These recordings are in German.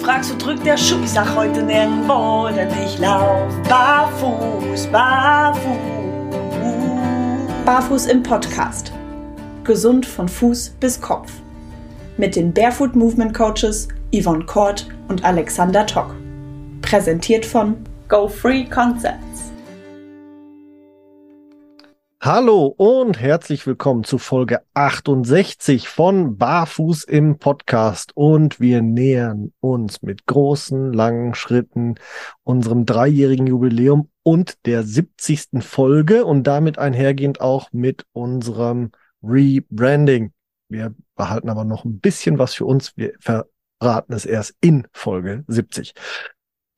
fragst, wo drückt der Schuh? Ich sag heute nirgendwo, denn ich lauf barfuß, barfuß. Barfuß im Podcast. Gesund von Fuß bis Kopf. Mit den Barefoot Movement Coaches Yvonne Kort und Alexander Tock. Präsentiert von Go Free Concepts. Hallo und herzlich willkommen zu Folge 68 von Barfuß im Podcast. Und wir nähern uns mit großen, langen Schritten unserem dreijährigen Jubiläum und der 70. Folge und damit einhergehend auch mit unserem Rebranding. Wir behalten aber noch ein bisschen was für uns. Wir verraten es erst in Folge 70.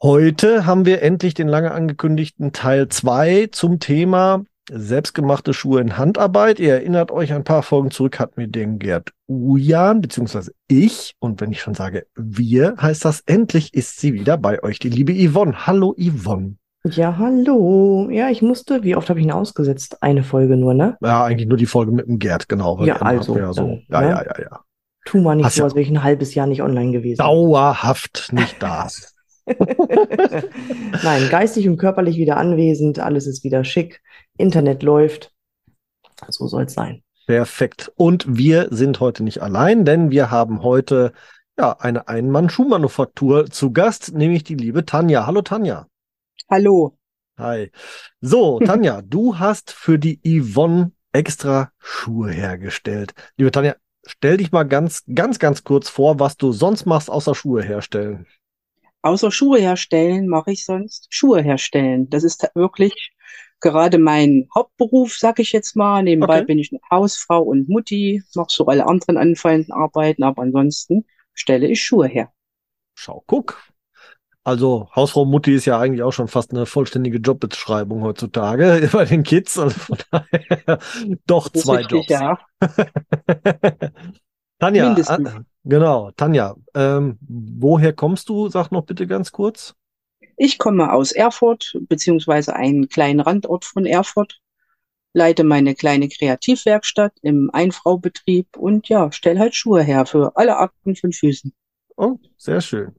Heute haben wir endlich den lange angekündigten Teil 2 zum Thema selbstgemachte Schuhe in Handarbeit. Ihr erinnert euch, ein paar Folgen zurück hatten wir den Gerd Ujan, beziehungsweise ich. Und wenn ich schon sage wir, heißt das, endlich ist sie wieder bei euch, die liebe Yvonne. Hallo Yvonne. Ja, hallo. Ja, ich musste, wie oft habe ich ihn ausgesetzt? Eine Folge nur, ne? Ja, eigentlich nur die Folge mit dem Gerd, genau. Ja, also. Ja, so. dann, ja, ne? ja, ja, ja. Tu mal nicht Hast so, als wäre ich ein halbes Jahr nicht online gewesen. Dauerhaft nicht da. Nein, geistig und körperlich wieder anwesend, alles ist wieder schick, Internet läuft. So soll es sein. Perfekt. Und wir sind heute nicht allein, denn wir haben heute ja eine Ein-Mann-Schuhmanufaktur zu Gast, nämlich die liebe Tanja. Hallo Tanja. Hallo. Hi. So, Tanja, du hast für die Yvonne extra Schuhe hergestellt. Liebe Tanja, stell dich mal ganz, ganz, ganz kurz vor, was du sonst machst, außer Schuhe herstellen. Außer Schuhe herstellen mache ich sonst Schuhe herstellen. Das ist wirklich gerade mein Hauptberuf, sag ich jetzt mal. Nebenbei Okay. bin ich eine Hausfrau und Mutti, mache so alle anderen anfallenden Arbeiten, aber ansonsten stelle ich Schuhe her. Schau, guck. Also Hausfrau Mutti ist ja eigentlich auch schon fast eine vollständige Jobbeschreibung heutzutage bei den Kids. Also von daher doch zwei richtig, Jobs. ja. Tanja, Mindestens. Genau, Tanja, ähm, woher kommst du? Sag noch bitte ganz kurz. Ich komme aus Erfurt, beziehungsweise einen kleinen Randort von Erfurt, leite meine kleine Kreativwerkstatt im Einfraubetrieb und ja, stelle halt Schuhe her für alle Arten von Füßen. Oh, sehr schön.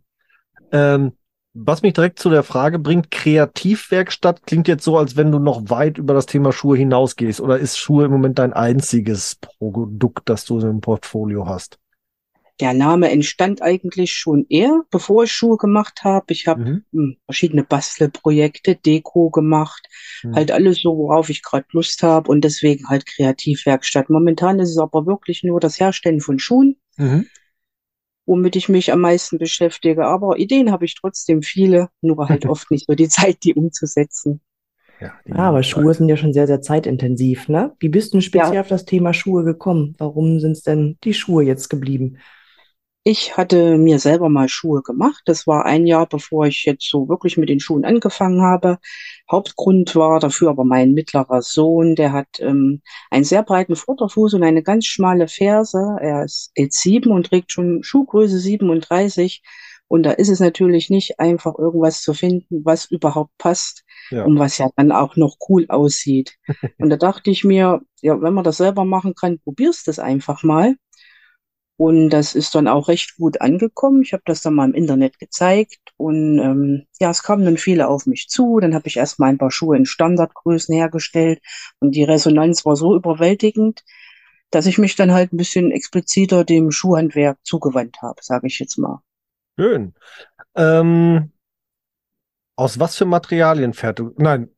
Ähm, was mich direkt zu der Frage bringt, Kreativwerkstatt klingt jetzt so, als wenn du noch weit über das Thema Schuhe hinausgehst. Oder ist Schuhe im Moment dein einziges Produkt, das du im Portfolio hast? Der Name entstand eigentlich schon eher, bevor ich Schuhe gemacht habe. Ich habe Mhm. hm, verschiedene Bastelprojekte, Deko gemacht, Mhm. halt alles so, worauf ich gerade Lust habe und deswegen halt Kreativwerkstatt. Momentan ist es aber wirklich nur das Herstellen von Schuhen, Mhm. womit ich mich am meisten beschäftige. Aber Ideen habe ich trotzdem viele, nur halt oft nicht so die Zeit, die umzusetzen. Ja, Ja, aber Schuhe sind ja schon sehr, sehr zeitintensiv, ne? Wie bist du denn speziell Ja. auf das Thema Schuhe gekommen? Warum sind es denn die Schuhe jetzt geblieben? Ich hatte mir selber mal Schuhe gemacht. Das war ein Jahr, bevor ich jetzt so wirklich mit den Schuhen angefangen habe. Hauptgrund war dafür aber mein mittlerer Sohn, der hat ähm, einen sehr breiten Vorderfuß und eine ganz schmale Ferse. Er ist jetzt sieben und trägt schon Schuhgröße 37. Und da ist es natürlich nicht einfach, irgendwas zu finden, was überhaupt passt Ja. und was ja dann auch noch cool aussieht. Und da dachte ich mir, ja, wenn man das selber machen kann, probier's das einfach mal. Und das ist dann auch recht gut angekommen. Ich habe das dann mal im Internet gezeigt und ähm, ja, es kamen dann viele auf mich zu. Dann habe ich erstmal ein paar Schuhe in Standardgrößen hergestellt und die Resonanz war so überwältigend, dass ich mich dann halt ein bisschen expliziter dem Schuhhandwerk zugewandt habe, sage ich jetzt mal. Schön. Ähm, aus was für Materialien fertig? Nein,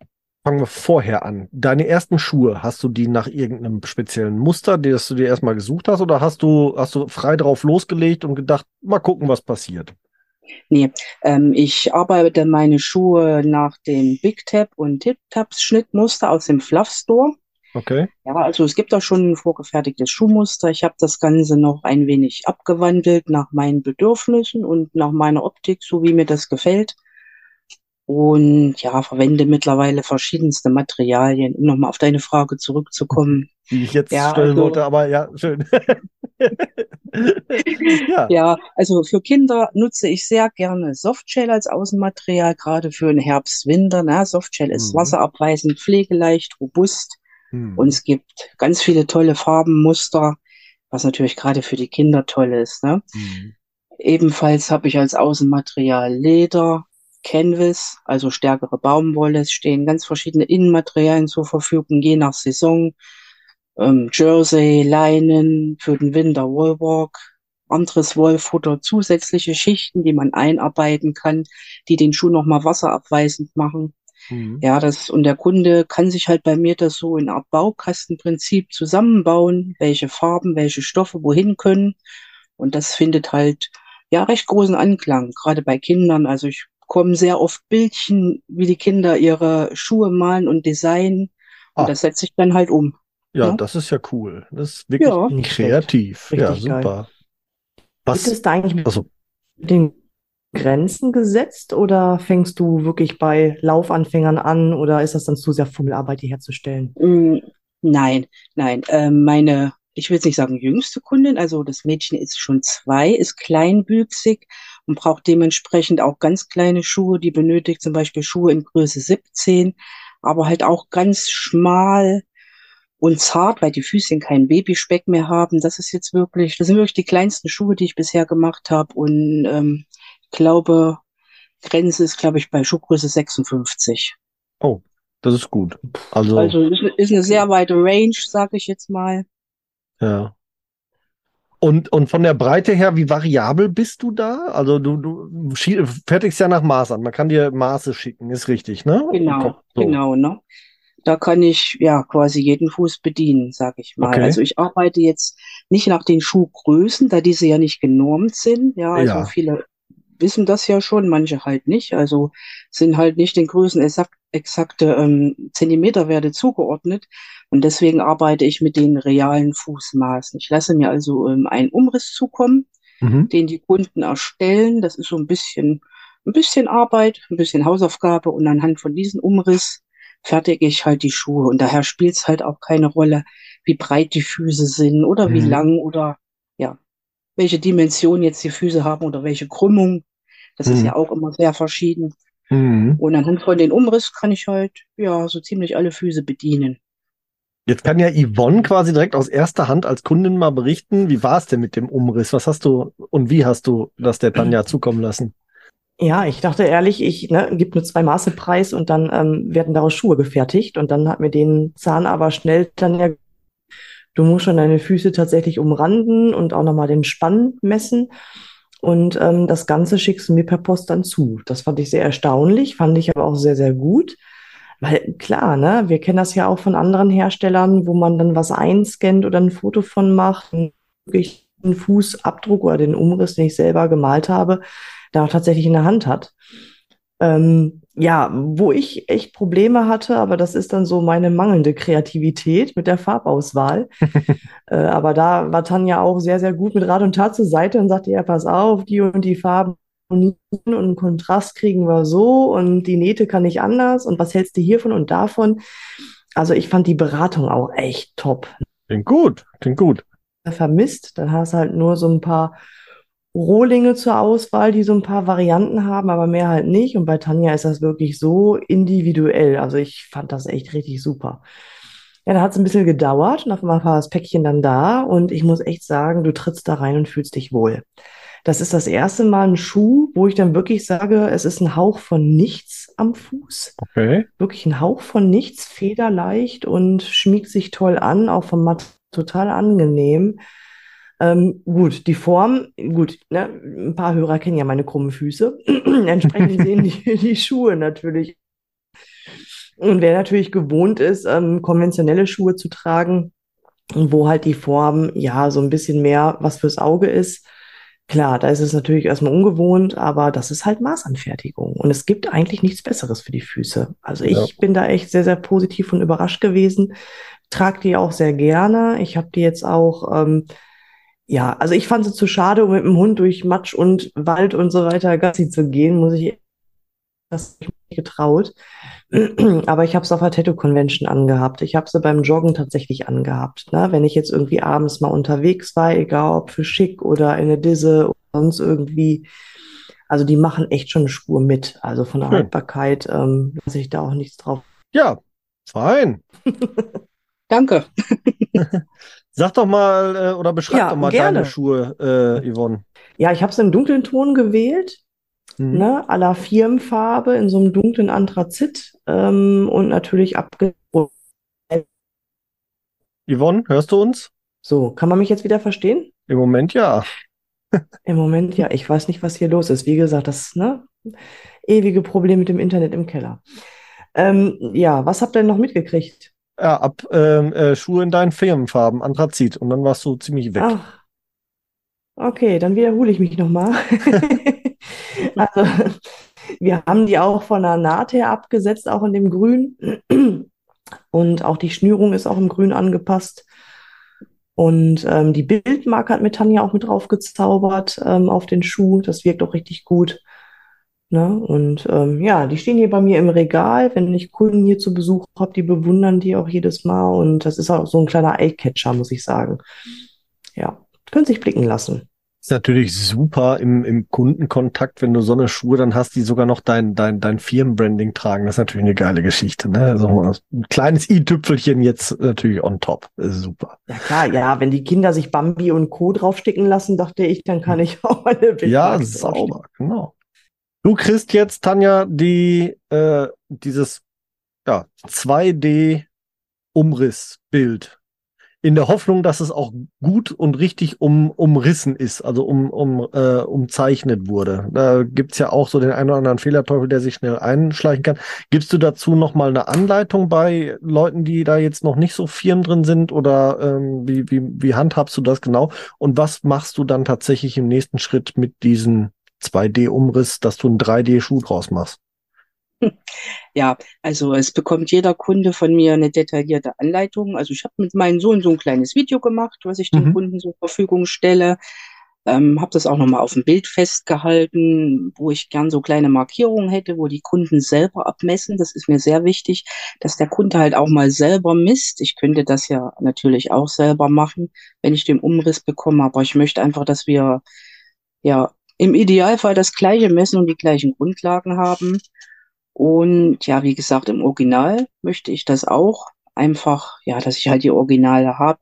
fangen wir vorher an. Deine ersten Schuhe, hast du die nach irgendeinem speziellen Muster, das du dir erstmal gesucht hast, oder hast du, hast du frei drauf losgelegt und gedacht, mal gucken, was passiert? Nee, ähm, ich arbeite meine Schuhe nach dem Big Tap und Tip Taps Schnittmuster aus dem Fluff Store. Okay. Ja, also es gibt da schon ein vorgefertigtes Schuhmuster. Ich habe das Ganze noch ein wenig abgewandelt nach meinen Bedürfnissen und nach meiner Optik, so wie mir das gefällt. Und ja, verwende mittlerweile verschiedenste Materialien, um nochmal auf deine Frage zurückzukommen. Die ich jetzt Ja, stellen also- wollte, aber ja, schön. ja. Ja, also für Kinder nutze ich sehr gerne Softshell als Außenmaterial, gerade für den Herbst, Winter. Ne? Softshell ist Mhm. wasserabweisend, pflegeleicht, robust. Hm. Und es gibt ganz viele tolle Farben, Muster, was natürlich gerade für die Kinder toll ist. Ne? Hm. Ebenfalls habe ich als Außenmaterial Leder, Canvas, also stärkere Baumwolle. Es stehen ganz verschiedene Innenmaterialien zur Verfügung, je nach Saison. Ähm, Jersey, Leinen für den Winter, Wollwalk, anderes Wollfutter, zusätzliche Schichten, die man einarbeiten kann, die den Schuh nochmal wasserabweisend machen. Mhm. Ja, das, und der Kunde kann sich halt bei mir das so in Art Baukastenprinzip zusammenbauen, welche Farben, welche Stoffe wohin können. Und das findet halt, ja, recht großen Anklang, gerade bei Kindern. Also ich bekomme sehr oft Bildchen, wie die Kinder ihre Schuhe malen und designen. Und ah. das setze ich dann halt um. Ja, ja, das ist ja cool. Das ist wirklich ja, kreativ. Ja, super. Geil. Was? Gibt es da eigentlich also, den Grenzen gesetzt oder fängst du wirklich bei Laufanfängern an oder ist das dann zu sehr Fummelarbeit, die herzustellen? Mm, nein, nein. Äh, meine, ich will jetzt nicht sagen jüngste Kundin, also das Mädchen ist schon zwei, ist kleinwüchsig und braucht dementsprechend auch ganz kleine Schuhe. Die benötigt zum Beispiel Schuhe in Größe 17, aber halt auch ganz schmal und zart, weil die Füßchen keinen Babyspeck mehr haben. Das ist jetzt wirklich, das sind wirklich die kleinsten Schuhe, die ich bisher gemacht habe. Und ähm, glaube, Grenze ist, glaube ich, bei Schuhgröße 56. Oh, das ist gut. Also, also ist, ist eine sehr weite Range, sage ich jetzt mal. Ja. Und, und von der Breite her, wie variabel bist du da? Also du, du fertigst ja nach Maß an. Man kann dir Maße schicken, ist richtig, ne? Genau, so. genau, ne? Da kann ich ja quasi jeden Fuß bedienen, sage ich mal. Okay. Also ich arbeite jetzt nicht nach den Schuhgrößen, da diese ja nicht genormt sind. Ja, also ja. viele wissen das ja schon, manche halt nicht. Also sind halt nicht den Größen exakt, exakte ähm, Zentimeterwerte zugeordnet. Und deswegen arbeite ich mit den realen Fußmaßen. Ich lasse mir also ähm, einen Umriss zukommen, mhm. den die Kunden erstellen. Das ist so ein bisschen, ein bisschen Arbeit, ein bisschen Hausaufgabe. Und anhand von diesem Umriss fertige ich halt die Schuhe. Und daher spielt es halt auch keine Rolle, wie breit die Füße sind oder mhm. wie lang oder ja, welche Dimension jetzt die Füße haben oder welche Krümmung. Das mhm. ist ja auch immer sehr verschieden. Mhm. Und anhand von den Umriss kann ich halt, ja, so ziemlich alle Füße bedienen. Jetzt kann ja Yvonne quasi direkt aus erster Hand als Kundin mal berichten, wie war es denn mit dem Umriss? Was hast du und wie hast du das der Tanja zukommen lassen? Ja, ich dachte ehrlich, ich ne, gebe nur zwei Maße Preis und dann ähm, werden daraus Schuhe gefertigt. Und dann hat mir den Zahn aber schnell dann ja Du musst schon deine Füße tatsächlich umranden und auch nochmal den Spann messen. Und ähm, das Ganze schickst du mir per Post dann zu. Das fand ich sehr erstaunlich, fand ich aber auch sehr, sehr gut. Weil klar, ne, wir kennen das ja auch von anderen Herstellern, wo man dann was einscannt oder ein Foto von macht, wirklich einen Fußabdruck oder den Umriss, den ich selber gemalt habe, da auch tatsächlich in der Hand hat. Ähm, ja, wo ich echt Probleme hatte, aber das ist dann so meine mangelnde Kreativität mit der Farbauswahl. äh, aber da war Tanja auch sehr, sehr gut mit Rat und Tat zur Seite und sagte, ja, pass auf, die und die Farben und einen Kontrast kriegen wir so und die Nähte kann ich anders und was hältst du hiervon und davon? Also ich fand die Beratung auch echt top. Klingt gut, klingt gut. Vermisst, dann hast du halt nur so ein paar Rohlinge zur Auswahl, die so ein paar Varianten haben, aber mehr halt nicht. Und bei Tanja ist das wirklich so individuell. Also ich fand das echt richtig super. Ja, da hat es ein bisschen gedauert und auf einmal war das Päckchen dann da und ich muss echt sagen, du trittst da rein und fühlst dich wohl. Das ist das erste Mal ein Schuh, wo ich dann wirklich sage, es ist ein Hauch von nichts am Fuß. Okay. Wirklich ein Hauch von nichts, federleicht und schmiegt sich toll an, auch vom Matt total angenehm. Ähm, gut, die Form, gut, ne, ein paar Hörer kennen ja meine krummen Füße. Entsprechend sehen die, die Schuhe natürlich. Und wer natürlich gewohnt ist, ähm, konventionelle Schuhe zu tragen, wo halt die Form ja so ein bisschen mehr was fürs Auge ist, Klar, da ist es natürlich erstmal ungewohnt, aber das ist halt Maßanfertigung. Und es gibt eigentlich nichts Besseres für die Füße. Also ich ja. bin da echt sehr, sehr positiv und überrascht gewesen. Trag die auch sehr gerne. Ich habe die jetzt auch ähm, ja, also ich fand es zu schade, um mit dem Hund durch Matsch und Wald und so weiter Gassi zu gehen, muss ich das nicht getraut. Aber ich habe es auf der Tattoo Convention angehabt. Ich habe sie beim Joggen tatsächlich angehabt. Ne? Wenn ich jetzt irgendwie abends mal unterwegs war, egal ob für schick oder in der Disse oder sonst irgendwie. Also die machen echt schon eine Spur mit. Also von der Haltbarkeit ähm, lasse ich da auch nichts drauf. Ja, fein. Danke. Sag doch mal äh, oder beschreib Ja, doch mal gerne. deine Schuhe, äh, Yvonne. Ja, ich habe es im dunklen Ton gewählt, Mhm. ne, à la Firmenfarbe in so einem dunklen Anthrazit ähm, und natürlich abge. Yvonne, hörst du uns? So, kann man mich jetzt wieder verstehen? Im Moment ja. Im Moment, ja, ich weiß nicht, was hier los ist. Wie gesagt, das, ne, ewige Problem mit dem Internet im Keller. Ähm, ja, was habt ihr denn noch mitgekriegt? Ja, ab ähm, äh, Schuhe in deinen Firmenfarben, Anthrazit. Und dann warst du ziemlich weg. Ach, okay, dann wiederhole ich mich nochmal. Also, wir haben die auch von der Naht her abgesetzt, auch in dem Grün. Und auch die Schnürung ist auch im Grün angepasst. Und ähm, die Bildmarke hat mit Tanja auch mit drauf gezaubert ähm, auf den Schuh. Das wirkt auch richtig gut. Ne? Und ähm, ja, die stehen hier bei mir im Regal. Wenn ich Kunden hier zu Besuch habe, die bewundern die auch jedes Mal. Und das ist auch so ein kleiner Eye-Catcher, muss ich sagen. Ja, können sich blicken lassen. Ist natürlich super im, im Kundenkontakt, wenn du so eine Schuhe dann hast, die sogar noch dein, dein, dein Firmenbranding tragen. Das ist natürlich eine geile Geschichte. Ne? Also ein kleines i-Tüpfelchen jetzt natürlich on top. Super. Ja klar, ja, wenn die Kinder sich Bambi und Co. draufsticken lassen, dachte ich, dann kann ich auch meine Ja, Bildmarke draufstecken. sauber, genau. Du kriegst jetzt, Tanja, die, äh, dieses ja, 2D-Umrissbild. In der Hoffnung, dass es auch gut und richtig um, umrissen ist, also um, um, äh, umzeichnet wurde. Da gibt's ja auch so den einen oder anderen Fehlerteufel, der sich schnell einschleichen kann. Gibst du dazu nochmal eine Anleitung bei Leuten, die da jetzt noch nicht so firm drin sind? Oder ähm, wie, wie, wie handhabst du das genau? Und was machst du dann tatsächlich im nächsten Schritt mit diesem 2D-Umriss, dass du einen 3D-Schuh draus machst? Ja, also es bekommt jeder Kunde von mir eine detaillierte Anleitung. Also ich habe mit meinem Sohn so ein kleines Video gemacht, was ich den Mhm. Kunden zur Verfügung stelle. Ähm, habe das auch nochmal auf dem Bild festgehalten, wo ich gern so kleine Markierungen hätte, wo die Kunden selber abmessen. Das ist mir sehr wichtig, dass der Kunde halt auch mal selber misst. Ich könnte das ja natürlich auch selber machen, wenn ich den Umriss bekomme, aber ich möchte einfach, dass wir ja im Idealfall das gleiche messen und die gleichen Grundlagen haben. Und ja, wie gesagt, im Original möchte ich das auch. Einfach, ja, dass ich halt die Originale habe.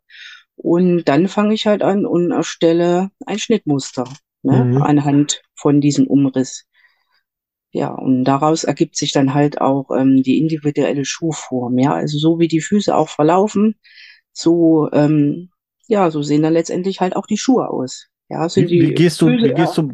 Und dann fange ich halt an und erstelle ein Schnittmuster, ne, Mhm. anhand von diesem Umriss. Ja, und daraus ergibt sich dann halt auch ähm, die individuelle Schuhform. Ja, also so wie die Füße auch verlaufen, so, ähm, ja, so sehen dann letztendlich halt auch die Schuhe aus. Ja, sind Wie, die wie gehst du, wie gehst du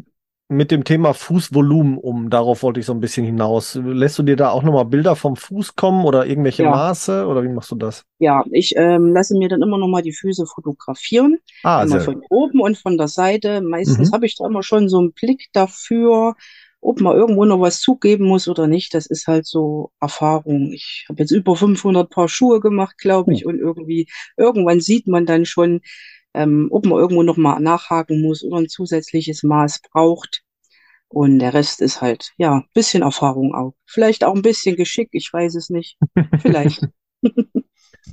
mit dem Thema Fußvolumen um? Darauf wollte ich so ein bisschen hinaus. Lässt du dir da auch nochmal Bilder vom Fuß kommen oder irgendwelche Ja. Maße oder wie machst du das? Ja, ich ähm, lasse mir dann immer noch mal die Füße fotografieren, Ah, einmal sehr von oben und von der Seite. Meistens Mhm. habe ich da immer schon so einen Blick dafür, ob man irgendwo noch was zugeben muss oder nicht. Das ist halt so Erfahrung. Ich habe jetzt über 500 Paar Schuhe gemacht, glaube ich, und irgendwie irgendwann sieht man dann schon, ähm, ob man irgendwo noch mal nachhaken muss oder ein zusätzliches Maß braucht. Und der Rest ist halt, ja, ein bisschen Erfahrung auch. Vielleicht auch ein bisschen Geschick, ich weiß es nicht. Vielleicht.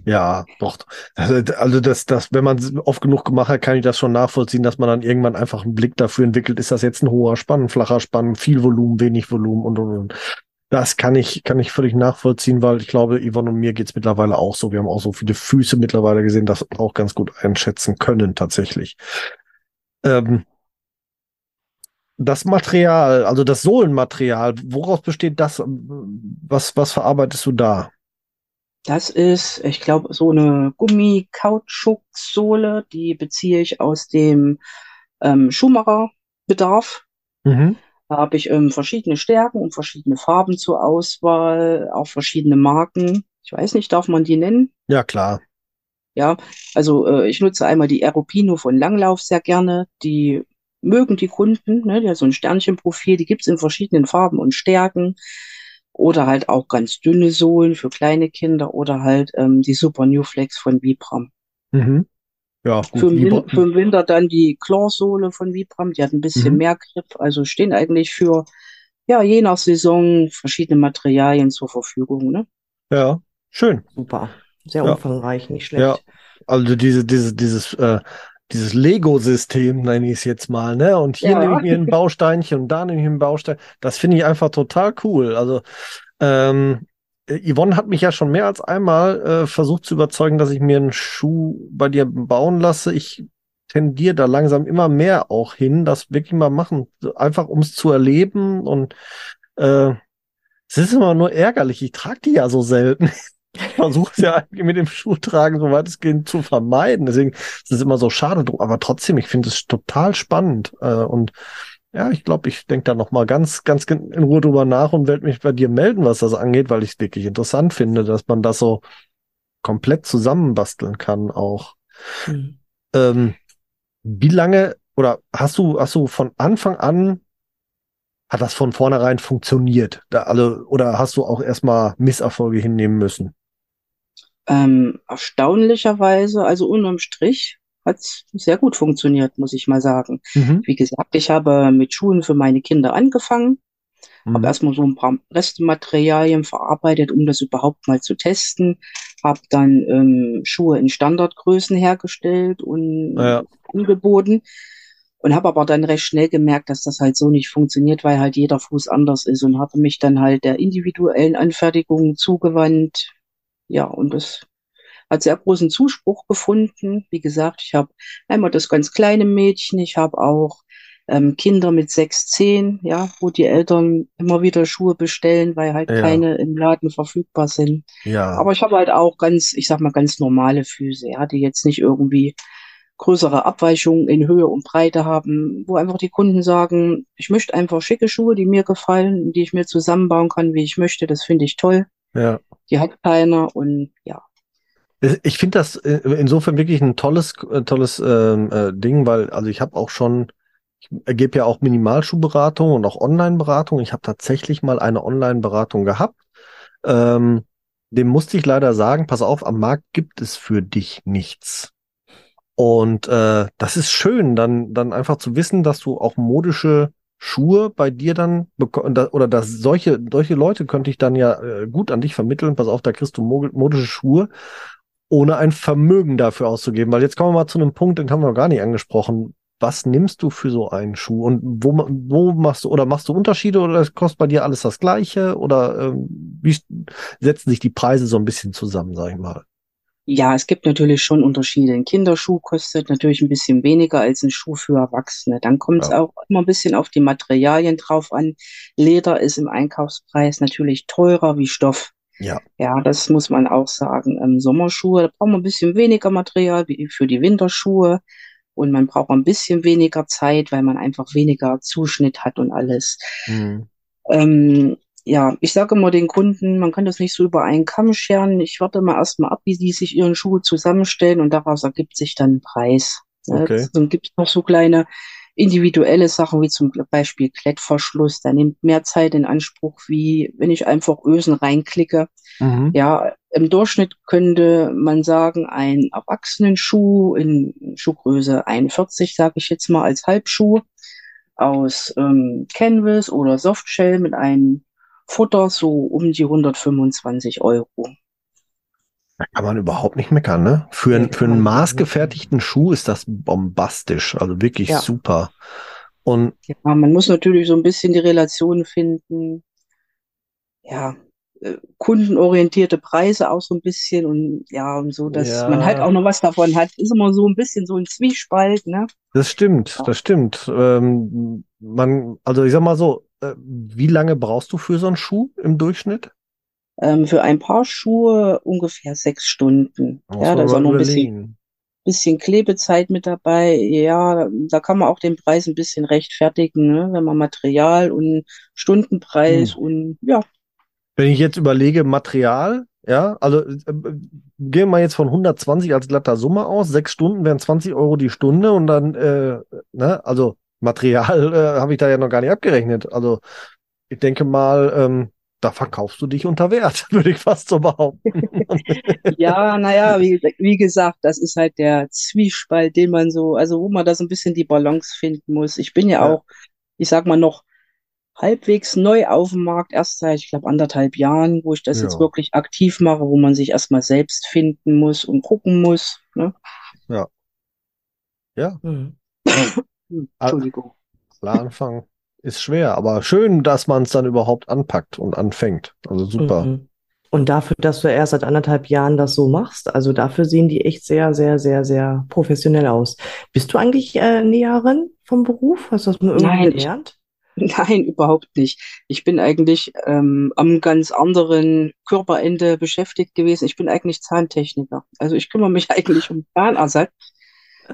Ja, doch. Also das, das, wenn man es oft genug gemacht hat, kann ich das schon nachvollziehen, dass man dann irgendwann einfach einen Blick dafür entwickelt, ist das jetzt ein hoher Spann, ein flacher Spann, viel Volumen, wenig Volumen und und und. Das kann ich, kann ich völlig nachvollziehen, weil ich glaube, Yvonne und mir geht's mittlerweile auch so. Wir haben auch so viele Füße mittlerweile gesehen, das auch ganz gut einschätzen können, tatsächlich. Ähm, das Material, also das Sohlenmaterial, woraus besteht das? Was, was verarbeitest du da? Das ist, ich glaube, so eine Gummi-Kautschuk-Sohle, die beziehe ich aus dem ähm, Schumacher-Bedarf. Mhm. Da habe ich ähm, verschiedene Stärken und verschiedene Farben zur Auswahl, auch verschiedene Marken. Ich weiß nicht, darf man die nennen? Ja, klar. Ja, also äh, ich nutze einmal die Aeropino von Langlauf sehr gerne. Die mögen die Kunden, ne? Die hat so ein Sternchenprofil, die gibt's in verschiedenen Farben und Stärken. Oder halt auch ganz dünne Sohlen für kleine Kinder oder halt ähm, die Super New Flex von Vibram. Mhm. Ja, gut. Für den, Win für den Winter dann die Claw-Sohle von Vibram, die hat ein bisschen Mhm. mehr Grip, also stehen eigentlich für, ja, je nach Saison verschiedene Materialien zur Verfügung, ne? Ja, schön. Super. Sehr Ja. umfangreich, nicht Ja. schlecht. Also diese, diese, dieses, äh, dieses Lego-System, nenne ich es jetzt mal, ne? Und hier Ja. nehme ich mir ein Bausteinchen und da nehme ich mir einen Baustein. Das finde ich einfach total cool. Also ähm, äh, Yvonne hat mich ja schon mehr als einmal äh, versucht zu überzeugen, dass ich mir einen Schuh bei dir bauen lasse. Ich tendiere da langsam immer mehr auch hin, das wirklich mal machen, einfach um es zu erleben. Und äh, es ist immer nur ärgerlich. Ich trage die ja so selten. Ich versuche es ja eigentlich mit dem Schuhtragen so weitestgehend zu vermeiden. Deswegen ist es immer so schade. Aber trotzdem, ich finde es total spannend. Äh, und ja, ich glaube, ich denke da noch mal ganz, ganz in Ruhe drüber nach und werde mich bei dir melden, was das angeht, weil ich es wirklich interessant finde, dass man das so komplett zusammenbasteln kann auch. Mhm. Ähm, wie lange oder hast du, hast du von Anfang an hat das von vornherein funktioniert? Da alle, oder hast du auch erstmal Misserfolge hinnehmen müssen? Ähm, erstaunlicherweise, also unterm Strich, hat sehr gut funktioniert, muss ich mal sagen. Mhm. Wie gesagt, ich habe mit Schulen für meine Kinder angefangen, mhm. habe erstmal so ein paar Restmaterialien verarbeitet, um das überhaupt mal zu testen, habe dann ähm, Schuhe in Standardgrößen hergestellt und ja. angeboten und habe aber dann recht schnell gemerkt, dass das halt so nicht funktioniert, weil halt jeder Fuß anders ist und habe mich dann halt der individuellen Anfertigung zugewandt. Ja, und das hat sehr großen Zuspruch gefunden. Wie gesagt, ich habe einmal das ganz kleine Mädchen, ich habe auch ähm, Kinder mit sechs, zehn, ja, wo die Eltern immer wieder Schuhe bestellen, weil halt ja. keine im Laden verfügbar sind. Ja. Aber ich habe halt auch ganz, ich sag mal, ganz normale Füße, ja, die jetzt nicht irgendwie größere Abweichungen in Höhe und Breite haben, wo einfach die Kunden sagen, ich möchte einfach schicke Schuhe, die mir gefallen, die ich mir zusammenbauen kann, wie ich möchte. Das finde ich toll. Ja. Die hat keiner und ja. Ich finde das äh, insofern wirklich ein tolles, äh, tolles ähm, äh, Ding, weil also ich habe auch schon, ich gebe ja auch Minimalschuhberatung und auch Online-Beratung. Ich habe tatsächlich mal eine Online-Beratung gehabt. Ähm, dem musste ich leider sagen, pass auf, am Markt gibt es für dich nichts. Und äh, das ist schön, dann, dann einfach zu wissen, dass du auch modische Schuhe bei dir dann oder dass solche, solche Leute könnte ich dann ja äh, gut an dich vermitteln. Pass auf, da kriegst du modische Schuhe, ohne ein Vermögen dafür auszugeben. Weil jetzt kommen wir mal zu einem Punkt, den haben wir noch gar nicht angesprochen. Was nimmst du für so einen Schuh und wo, wo machst du oder machst du Unterschiede oder kostet bei dir alles das Gleiche oder ähm, wie setzen sich die Preise so ein bisschen zusammen, sag ich mal? Ja, es gibt natürlich schon Unterschiede. Ein Kinderschuh kostet natürlich ein bisschen weniger als ein Schuh für Erwachsene. Dann kommt es ja. auch immer ein bisschen auf die Materialien drauf an. Leder ist im Einkaufspreis natürlich teurer wie Stoff. Ja. Ja, das muss man auch sagen. Ähm, Sommerschuhe, da braucht man ein bisschen weniger Material wie für die Winterschuhe. Und man braucht ein bisschen weniger Zeit, weil man einfach weniger Zuschnitt hat und alles. Mhm. Ähm, ja, ich sage immer den Kunden, man kann das nicht so über einen Kamm scheren. Ich warte mal erstmal ab, wie die sich ihren Schuh zusammenstellen und daraus ergibt sich dann ein Preis. Okay. Dann gibt es noch so kleine individuelle Sachen wie zum Beispiel Klettverschluss. Der nimmt mehr Zeit in Anspruch, wie wenn ich einfach Ösen reinklicke. Mhm. Ja, im Durchschnitt könnte man sagen, ein Erwachsenenschuh in Schuhgröße 41, sage ich jetzt mal als Halbschuh, aus ähm, Canvas oder Softshell mit einem Futter so um die 125 Euro. Da kann man überhaupt nicht meckern, ne? Für, ein, für einen maßgefertigten Schuh ist das bombastisch, also wirklich ja. super. Und ja, man muss natürlich so ein bisschen die Relation finden. Ja, äh, kundenorientierte Preise auch so ein bisschen und ja, und so, dass ja. man halt auch noch was davon hat, ist immer so ein bisschen so ein Zwiespalt, ne? Das stimmt, ja. das stimmt. Ähm, man, also ich sag mal so, äh, wie lange brauchst du für so einen Schuh im Durchschnitt? Ähm, für ein paar Schuhe ungefähr sechs Stunden. Muss ja, da ist auch noch ein bisschen, bisschen Klebezeit mit dabei. Ja, da kann man auch den Preis ein bisschen rechtfertigen, ne? wenn man Material und Stundenpreis hm. und ja. Wenn ich jetzt überlege, Material, ja, also äh, gehen wir mal jetzt von 120 als glatter Summe aus. Sechs Stunden wären 20 Euro die Stunde und dann, äh, ne, also Material äh, habe ich da ja noch gar nicht abgerechnet. Also ich denke mal, ähm, da verkaufst du dich unter Wert, würde ich fast so behaupten. ja, naja, wie, wie gesagt, das ist halt der Zwiespalt, den man so, also wo man da so ein bisschen die Balance finden muss. Ich bin ja, ja. auch, ich sag mal, noch halbwegs neu auf dem Markt, erst seit, ich glaube, anderthalb Jahren, wo ich das ja. jetzt wirklich aktiv mache, wo man sich erstmal selbst finden muss und gucken muss. Ne? Ja. Ja. Mhm. Hm, Entschuldigung. Klar, Anfang ist schwer, aber schön, dass man es dann überhaupt anpackt und anfängt. Also super. Mhm. Und dafür, dass du erst seit anderthalb Jahren das so machst, also dafür sehen die echt sehr, sehr, sehr, sehr professionell aus. Bist du eigentlich äh, Näherin vom Beruf? Hast du das nur irgendwie Nein, ich, gelernt? nein, überhaupt nicht. Ich bin eigentlich ähm, am ganz anderen Körperende beschäftigt gewesen. Ich bin eigentlich Zahntechniker. Also ich kümmere mich eigentlich um Zahnersatz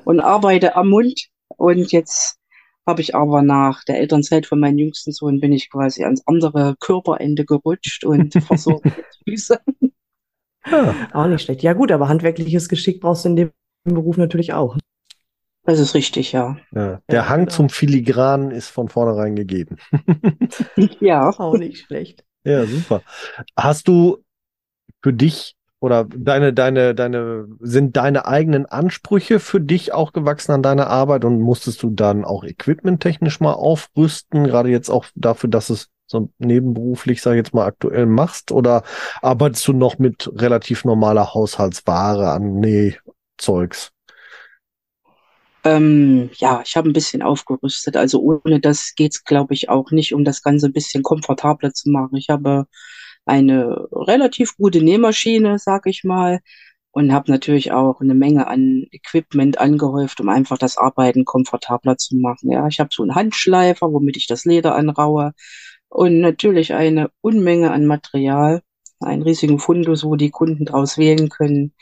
und arbeite am Mund. Und jetzt habe ich aber nach der Elternzeit von meinem jüngsten Sohn bin ich quasi ans andere Körperende gerutscht und versorge die Füße. Ja, Auch nicht schlecht. Ja gut, aber handwerkliches Geschick brauchst du in dem Beruf natürlich auch. Das ist richtig, ja. ja. Der Ja, Hang zum Filigranen ist von vornherein gegeben. Ja. Auch nicht schlecht. Ja, super. Hast du für dich oder deine, deine, deine, sind deine eigenen Ansprüche für dich auch gewachsen an deine Arbeit und musstest du dann auch equipmenttechnisch mal aufrüsten, gerade jetzt auch dafür, dass es so nebenberuflich, sag ich jetzt mal, aktuell machst? Oder arbeitest du noch mit relativ normaler Haushaltsware an Nähzeugs? Ähm, ja, ich habe ein bisschen aufgerüstet. Also ohne das geht's, glaube ich, auch nicht, um das Ganze ein bisschen komfortabler zu machen. Ich habe eine relativ gute Nähmaschine, sag ich mal, und habe natürlich auch eine Menge an Equipment angehäuft, um einfach das Arbeiten komfortabler zu machen. Ja, ich habe so einen Handschleifer, womit ich das Leder anraue, und natürlich eine Unmenge an Material, einen riesigen Fundus, wo die Kunden draus wählen können.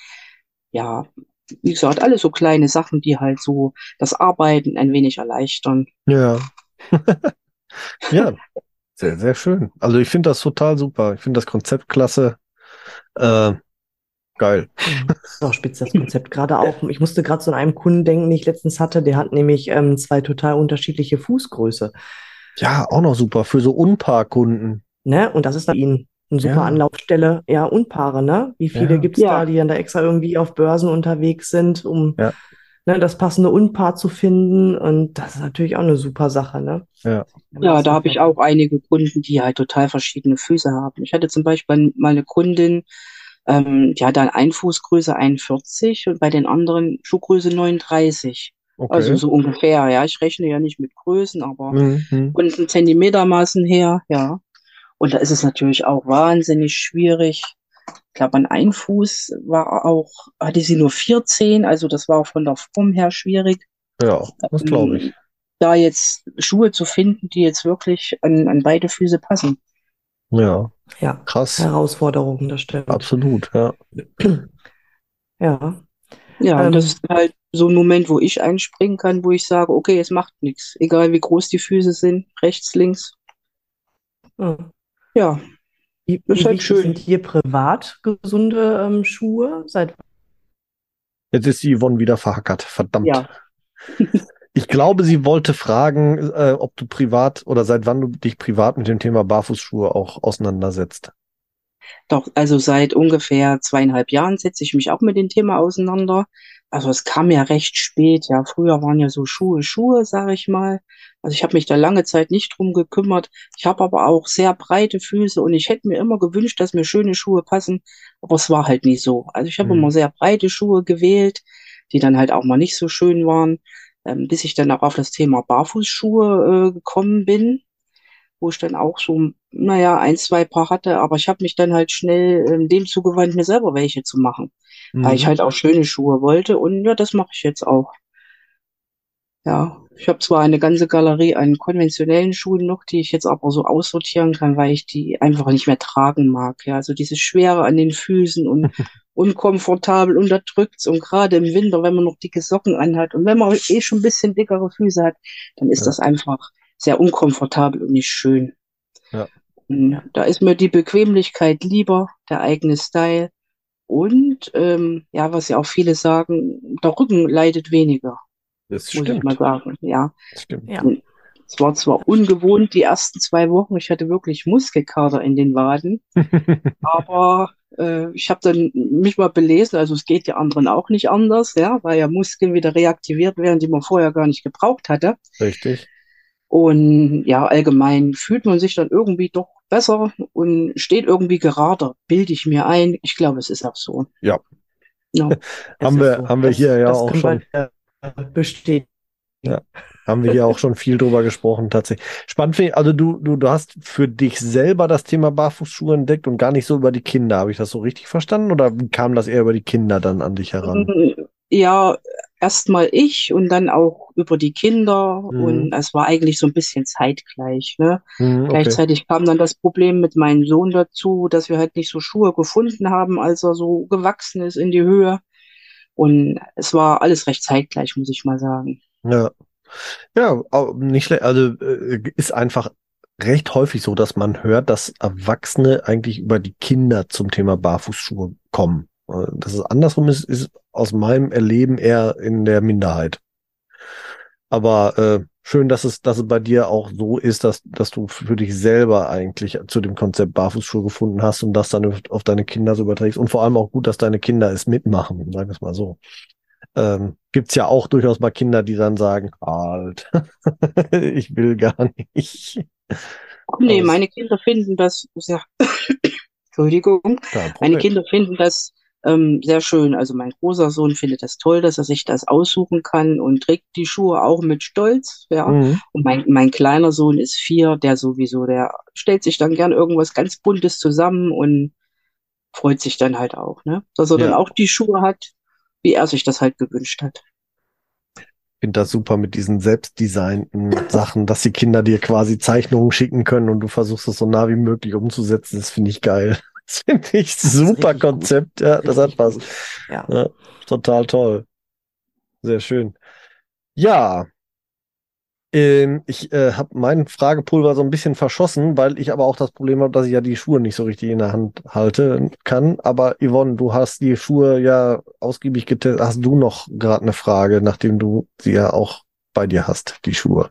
Ja, wie gesagt, alles so kleine Sachen, die halt so das Arbeiten ein wenig erleichtern. Ja. Ja, sehr, sehr schön. Also ich finde das total super. Ich finde das Konzept klasse. Äh, geil. Mhm. Das ist auch spitze, das Konzept. Gerade auch, ich musste gerade so an einen Kunden denken, den ich letztens hatte, der hat nämlich ähm, zwei total unterschiedliche Fußgröße. Ja, auch noch super für so Unpaarkunden. Ne? Und das ist dann ihnen eine super Ja. Anlaufstelle. Ja, Unpaare, ne? Wie viele Ja. gibt's Ja. da, die dann da extra irgendwie auf Börsen unterwegs sind, um Ja. Ne, das passende Unpaar zu finden? Und das ist natürlich auch eine super Sache, ne? Ja. Ja, da habe ich auch einige Kunden, die halt total verschiedene Füße haben. Ich hatte zum Beispiel mal eine Kundin, ähm, die hatte eine Einfußgröße 41 und bei den anderen Schuhgröße 39. Okay. Also so ungefähr, ja. Ich rechne ja nicht mit Größen, aber Mhm, mhm. von den Zentimetermaßen her, ja. Und da ist es natürlich auch wahnsinnig schwierig. Ich glaube, an einem Fuß war auch, hatte sie nur 14, also das war auch von der Form her schwierig. Ja, das glaube ich. Da jetzt Schuhe zu finden, die jetzt wirklich an, an beide Füße passen. Ja, Ja, krass. Herausforderungen, das stimmt. Absolut, ja. Ja, Ja, und Ähm, das ist halt so ein Moment, wo ich einspringen kann, wo ich sage, okay, es macht nichts. Egal wie groß die Füße sind, rechts, links. ja. Wie, Das ist halt schön. sind hier privat gesunde ähm, Schuhe? Seit Jetzt ist die Yvonne wieder verhackert. Verdammt. ja. Ich glaube, sie wollte fragen, äh, ob du privat oder seit wann du dich privat mit dem Thema Barfußschuhe auch auseinandersetzt. Doch, also seit ungefähr zweieinhalb Jahren setze ich mich auch mit dem Thema auseinander. Also es kam ja recht spät, ja. Früher waren ja so Schuhe, Schuhe, sage ich mal. Also ich habe mich da lange Zeit nicht drum gekümmert. Ich habe aber auch sehr breite Füße und ich hätte mir immer gewünscht, dass mir schöne Schuhe passen, aber es war halt nie so. Also ich habe Mhm. immer sehr breite Schuhe gewählt, die dann halt auch mal nicht so schön waren, ähm, bis ich dann auch auf das Thema Barfußschuhe äh, gekommen bin wo ich dann auch so, naja, ein, zwei Paar hatte, aber ich habe mich dann halt schnell ähm, dem zugewandt, mir selber welche zu machen, weil ich Mhm. halt auch schöne Schuhe wollte und ja, das mache ich jetzt auch. Ja, ich habe zwar eine ganze Galerie an konventionellen Schuhen noch, die ich jetzt aber so aussortieren kann, weil ich die einfach nicht mehr tragen mag. Ja, also dieses Schwere an den Füßen und unkomfortabel unterdrückt und gerade im Winter, wenn man noch dicke Socken anhat und wenn man eh schon ein bisschen dickere Füße hat, dann ist Ja. das einfach sehr unkomfortabel und nicht schön. Ja. Und Ja. Da ist mir die Bequemlichkeit lieber, der eigene Style und ähm, ja, was ja auch viele sagen, der Rücken leidet weniger, Das muss ich mal stimmt. sagen. Ja, Das stimmt. ja. es war zwar ungewohnt die ersten zwei Wochen, ich hatte wirklich Muskelkater in den Waden, aber äh, ich habe dann mich mal belesen, also es geht ja anderen auch nicht anders, ja, weil ja Muskeln wieder reaktiviert werden, die man vorher gar nicht gebraucht hatte. Richtig. Und ja, allgemein fühlt man sich dann irgendwie doch besser und steht irgendwie gerader, bilde ich mir ein. Ich glaube, es ist auch so. Ja. Ja, Haben wir- so. haben wir Das- hier ja das auch schon. äh, bestätigen. Ja, haben wir hier auch schon viel drüber gesprochen, tatsächlich. Spannend finde ich, also du, du, du hast für dich selber das Thema Barfußschuhe entdeckt und gar nicht so über die Kinder. Habe ich das so richtig verstanden oder kam das eher über die Kinder dann an dich heran? Ja, erstmal ich und dann auch über die Kinder mhm. und es war eigentlich so ein bisschen zeitgleich. Ne? Mhm, okay. Gleichzeitig kam dann das Problem mit meinem Sohn dazu, dass wir halt nicht so Schuhe gefunden haben, als er so gewachsen ist in die Höhe. Und es war alles recht zeitgleich, muss ich mal sagen. Ja. Ja, nicht schlecht. Also äh, ist einfach recht häufig so, dass man hört, dass Erwachsene eigentlich über die Kinder zum Thema Barfußschuhe kommen. Dass es andersrum ist, ist aus meinem Erleben eher in der Minderheit. Aber äh, schön, dass es, dass es bei dir auch so ist, dass, dass du für dich selber eigentlich zu dem Konzept Barfußschuhe gefunden hast und das dann auf deine Kinder so überträgst. Und vor allem auch gut, dass deine Kinder es mitmachen, sagen wir es mal so. Ähm, gibt's ja auch durchaus mal Kinder, die dann sagen, halt, ich will gar nicht. Nee, meine Kinder finden das, ja, Entschuldigung, meine Kinder finden das ähm, sehr schön. Also mein großer Sohn findet das toll, dass er sich das aussuchen kann und trägt die Schuhe auch mit Stolz. Ja. Mhm. Und mein, mein kleiner Sohn ist vier, der sowieso, der stellt sich dann gern irgendwas ganz Buntes zusammen und freut sich dann halt auch, ne? Dass er ja. dann auch die Schuhe hat, wie er sich das halt gewünscht hat. Ich finde das super mit diesen selbstdesignten Sachen, dass die Kinder dir quasi Zeichnungen schicken können und du versuchst es so nah wie möglich umzusetzen. Das finde ich geil. Finde ich super Konzept. Gut. Ja, das hat was. Ja. ja. Total toll. Sehr schön. Ja, ähm, ich äh, habe meinen Fragepulver so ein bisschen verschossen, weil ich aber auch das Problem habe, dass ich ja die Schuhe nicht so richtig in der Hand halten kann. Aber Yvonne, du hast die Schuhe ja ausgiebig getestet. Hast du noch gerade eine Frage, nachdem du sie ja auch bei dir hast, die Schuhe?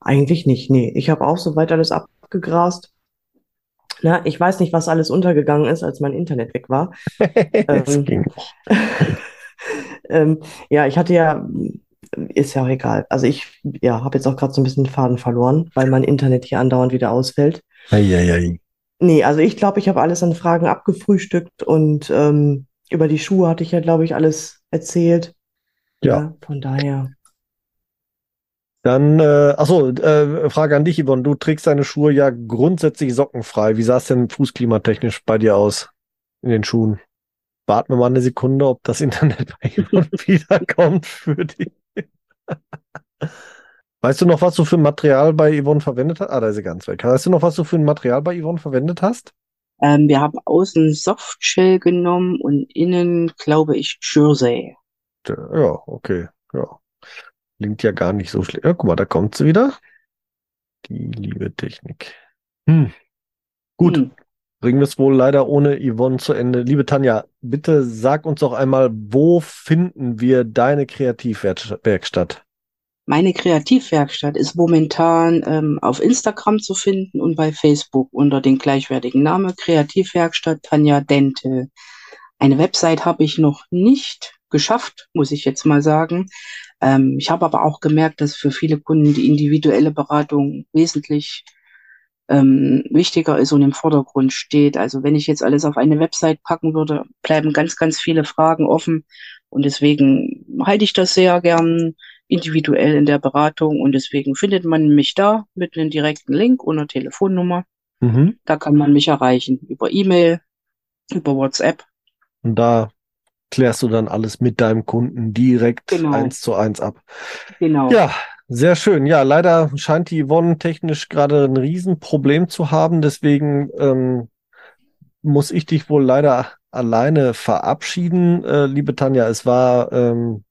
Eigentlich nicht, nee. Ich habe auch soweit alles abgegrast. Na, ich weiß nicht, was alles untergegangen ist, als mein Internet weg war. ähm, ähm, ja, ich hatte ja ist ja auch egal. Also ich ja, habe jetzt auch gerade so ein bisschen den Faden verloren, weil mein Internet hier andauernd wieder ausfällt. Eieiei. Nee, also ich glaube, ich habe alles an Fragen abgefrühstückt und ähm, über die Schuhe hatte ich ja, glaube ich, alles erzählt. Ja. ja von daher. Dann, äh, achso, äh, Frage an dich, Yvonne. Du trägst deine Schuhe ja grundsätzlich sockenfrei. Wie sah es denn fußklimatechnisch bei dir aus in den Schuhen? Warten wir mal eine Sekunde, ob das Internet bei Yvonne wiederkommt für die. Weißt du noch, was du für ein Material bei Yvonne verwendet hast? Ah, da ist sie ganz weg. Weißt du noch, was du für ein Material bei Yvonne verwendet hast? Ähm, wir haben außen Softshell genommen und innen, glaube ich, Jersey. Ja, okay. Ja. Klingt ja gar nicht so schlecht. Ja, guck mal, da kommt sie wieder. Die liebe Technik. Hm. Gut. Hm. Bringen wir es wohl leider ohne Yvonne zu Ende. Liebe Tanja, bitte sag uns doch einmal, wo finden wir deine Kreativwerkstatt? Meine Kreativwerkstatt ist momentan ähm, auf Instagram zu finden und bei Facebook unter den gleichwertigen Namen Kreativwerkstatt Tanja Dente. Eine Website habe ich noch nicht geschafft, muss ich jetzt mal sagen. Ähm, ich habe aber auch gemerkt, dass für viele Kunden die individuelle Beratung wesentlich ähm, wichtiger ist und im Vordergrund steht. Also wenn ich jetzt alles auf eine Website packen würde, bleiben ganz, ganz viele Fragen offen. Und deswegen halte ich das sehr gern individuell in der Beratung. Und deswegen findet man mich da mit einem direkten Link und einer Telefonnummer. Mhm. Da kann man mich erreichen über E-Mail, über WhatsApp. Und da klärst du dann alles mit deinem Kunden direkt genau. eins zu eins ab. Genau. Ja, sehr schön. Ja, leider scheint die Yvonne technisch gerade ein Riesenproblem zu haben. Deswegen ähm, muss ich dich wohl leider alleine verabschieden. Äh, liebe Tanja, es war ähm,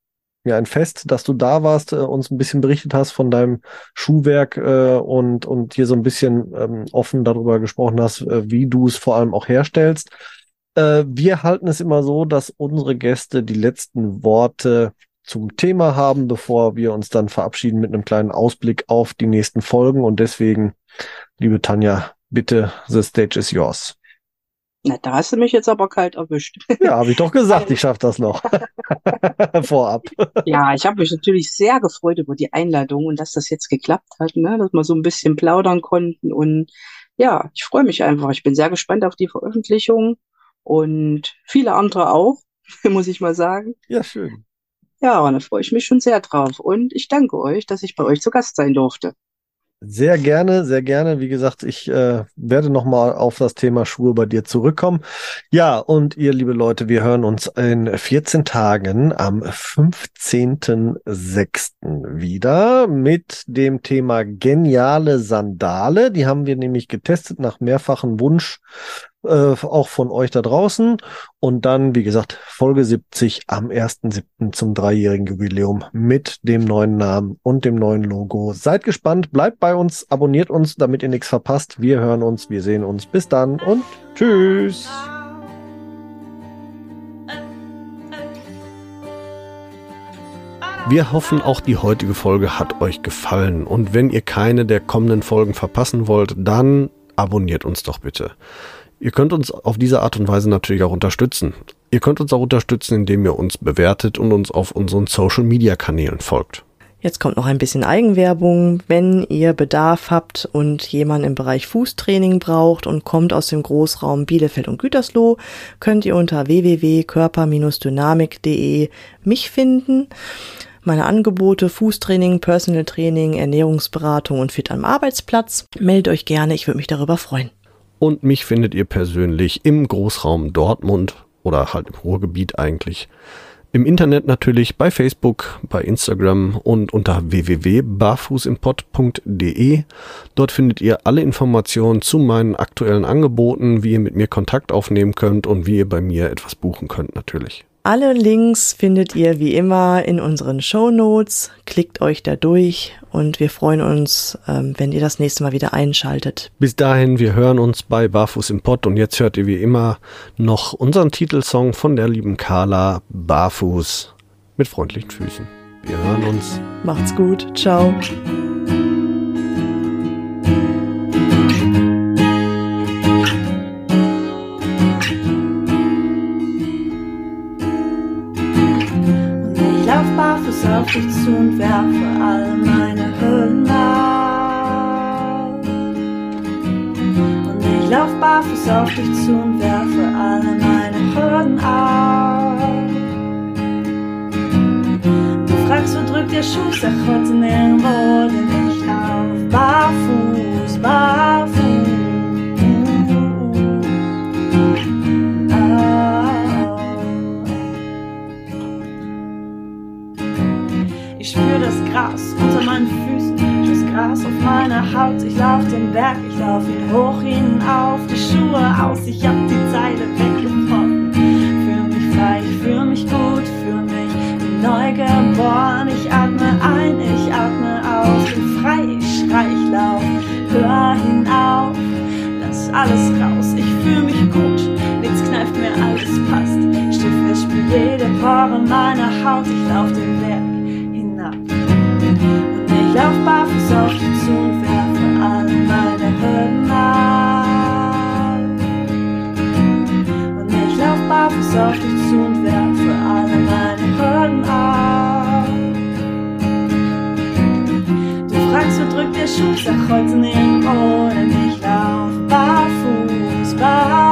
ja ein Fest, dass du da warst, äh, uns ein bisschen berichtet hast von deinem Schuhwerk äh, und, und hier so ein bisschen ähm, offen darüber gesprochen hast, äh, wie du es vor allem auch herstellst. Äh, wir halten es immer so, dass unsere Gäste die letzten Worte zum Thema haben, bevor wir uns dann verabschieden mit einem kleinen Ausblick auf die nächsten Folgen. Und deswegen, liebe Tanja, bitte, the stage is yours. Na, da hast du mich jetzt aber kalt erwischt. Ja, habe ich doch gesagt, ich schaffe das noch. Vorab. Ja, ich habe mich natürlich sehr gefreut über die Einladung und dass das jetzt geklappt hat, ne? dass wir so ein bisschen plaudern konnten. Und ja, ich freue mich einfach. Ich bin sehr gespannt auf die Veröffentlichung und viele andere auch, muss ich mal sagen. Ja, schön. Ja, und da freue ich mich schon sehr drauf. Und ich danke euch, dass ich bei euch zu Gast sein durfte. Sehr gerne, sehr gerne. Wie gesagt, ich äh, werde nochmal auf das Thema Schuhe bei dir zurückkommen. Ja, und ihr, liebe Leute, wir hören uns in 14 Tagen am 15.06. wieder mit dem Thema geniale Sandale. Die haben wir nämlich getestet nach mehrfachen Wunsch äh, auch von euch da draußen. Und dann, wie gesagt, Folge 70 am 1.7. zum dreijährigen Jubiläum mit dem neuen Namen und dem neuen Logo. Seid gespannt, bleibt bei uns, abonniert uns, damit ihr nichts verpasst. Wir hören uns, wir sehen uns. Bis dann und tschüss. Wir hoffen, auch die heutige Folge hat euch gefallen. Und wenn ihr keine der kommenden Folgen verpassen wollt, dann abonniert uns doch bitte. Ihr könnt uns auf diese Art und Weise natürlich auch unterstützen. Ihr könnt uns auch unterstützen, indem ihr uns bewertet und uns auf unseren Social-Media-Kanälen folgt. Jetzt kommt noch ein bisschen Eigenwerbung. Wenn ihr Bedarf habt und jemanden im Bereich Fußtraining braucht und kommt aus dem Großraum Bielefeld und Gütersloh, könnt ihr unter www.körper-dynamik.de mich finden. Meine Angebote Fußtraining, Personal Training, Ernährungsberatung und Fit am Arbeitsplatz. Meldet euch gerne, ich würde mich darüber freuen. Und mich findet ihr persönlich im Großraum Dortmund oder halt im Ruhrgebiet eigentlich. Im Internet natürlich bei Facebook, bei Instagram und unter www.barfußimpod.de. Dort findet ihr alle Informationen zu meinen aktuellen Angeboten, wie ihr mit mir Kontakt aufnehmen könnt und wie ihr bei mir etwas buchen könnt natürlich. Alle Links findet ihr wie immer in unseren Show Notes. Klickt euch da durch und wir freuen uns, ähm, wenn ihr das nächste Mal wieder einschaltet. Bis dahin, wir hören uns bei Barfuß im Pott und jetzt hört ihr wie immer noch unseren Titelsong von der lieben Carla Barfuß mit freundlichen Füßen. Wir hören uns. Macht's gut. Ciao. Dich zu und werfe all meine Hüllen ab. Und ich lauf barfuß auf dich zu und werfe alle meine Hürden ab. Du fragst, wo drückt der Schuh, sag heute nirgendwo, denn ich lauf barfuß, barfuß. Gras unter meinen Füßen, das Gras auf meiner Haut. Ich lauf den Berg, ich lauf ihn hoch hinauf, die Schuhe aus, ich hab die Zeile weggebrochen. Fühl mich frei, ich fühl mich gut, fühl mich neu geboren. Ich atme ein, ich atme aus, bin frei, ich schrei, ich lauf, hör hinauf, lass alles raus. Ich fühl mich gut, nichts kneift mir, alles passt. Stift, ich spür jede Pore meiner Haut, ich lauf den barfuß auf dich zu und werfe alle meine Hürden ab. Du fragst, wo drückt der Schuh, sag heute nirgendwo, denn ich lauf barfuß, barfuß.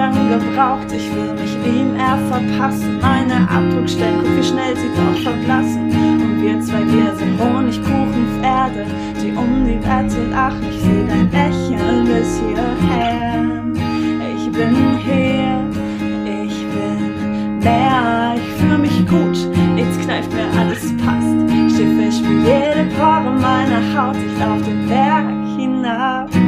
Lange gebraucht, ich will mich ihm eher verpassen. Meine Abdruckstellen, guck wie schnell sie doch verblassen. Und wir zwei, wir sind Honigkuchenpferde, die um die Wette lachen. Ich seh dein Lächeln bis hierher. Ich bin hier, ich bin mehr, ich fühl mich gut, nichts kneift mir, alles passt. Schiffe, ich spür jede Pore meiner Haut, ich lauf den Berg hinab.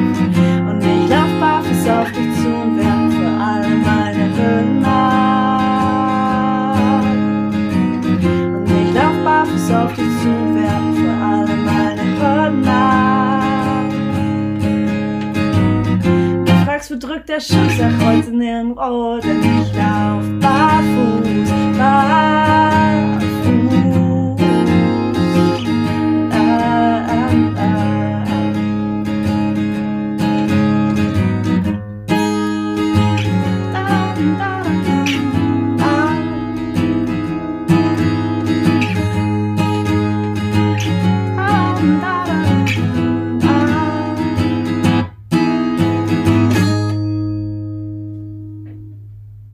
Drückt der Schuh, sag heute nirgendwo, denn ich lauf barfuß, barfuß.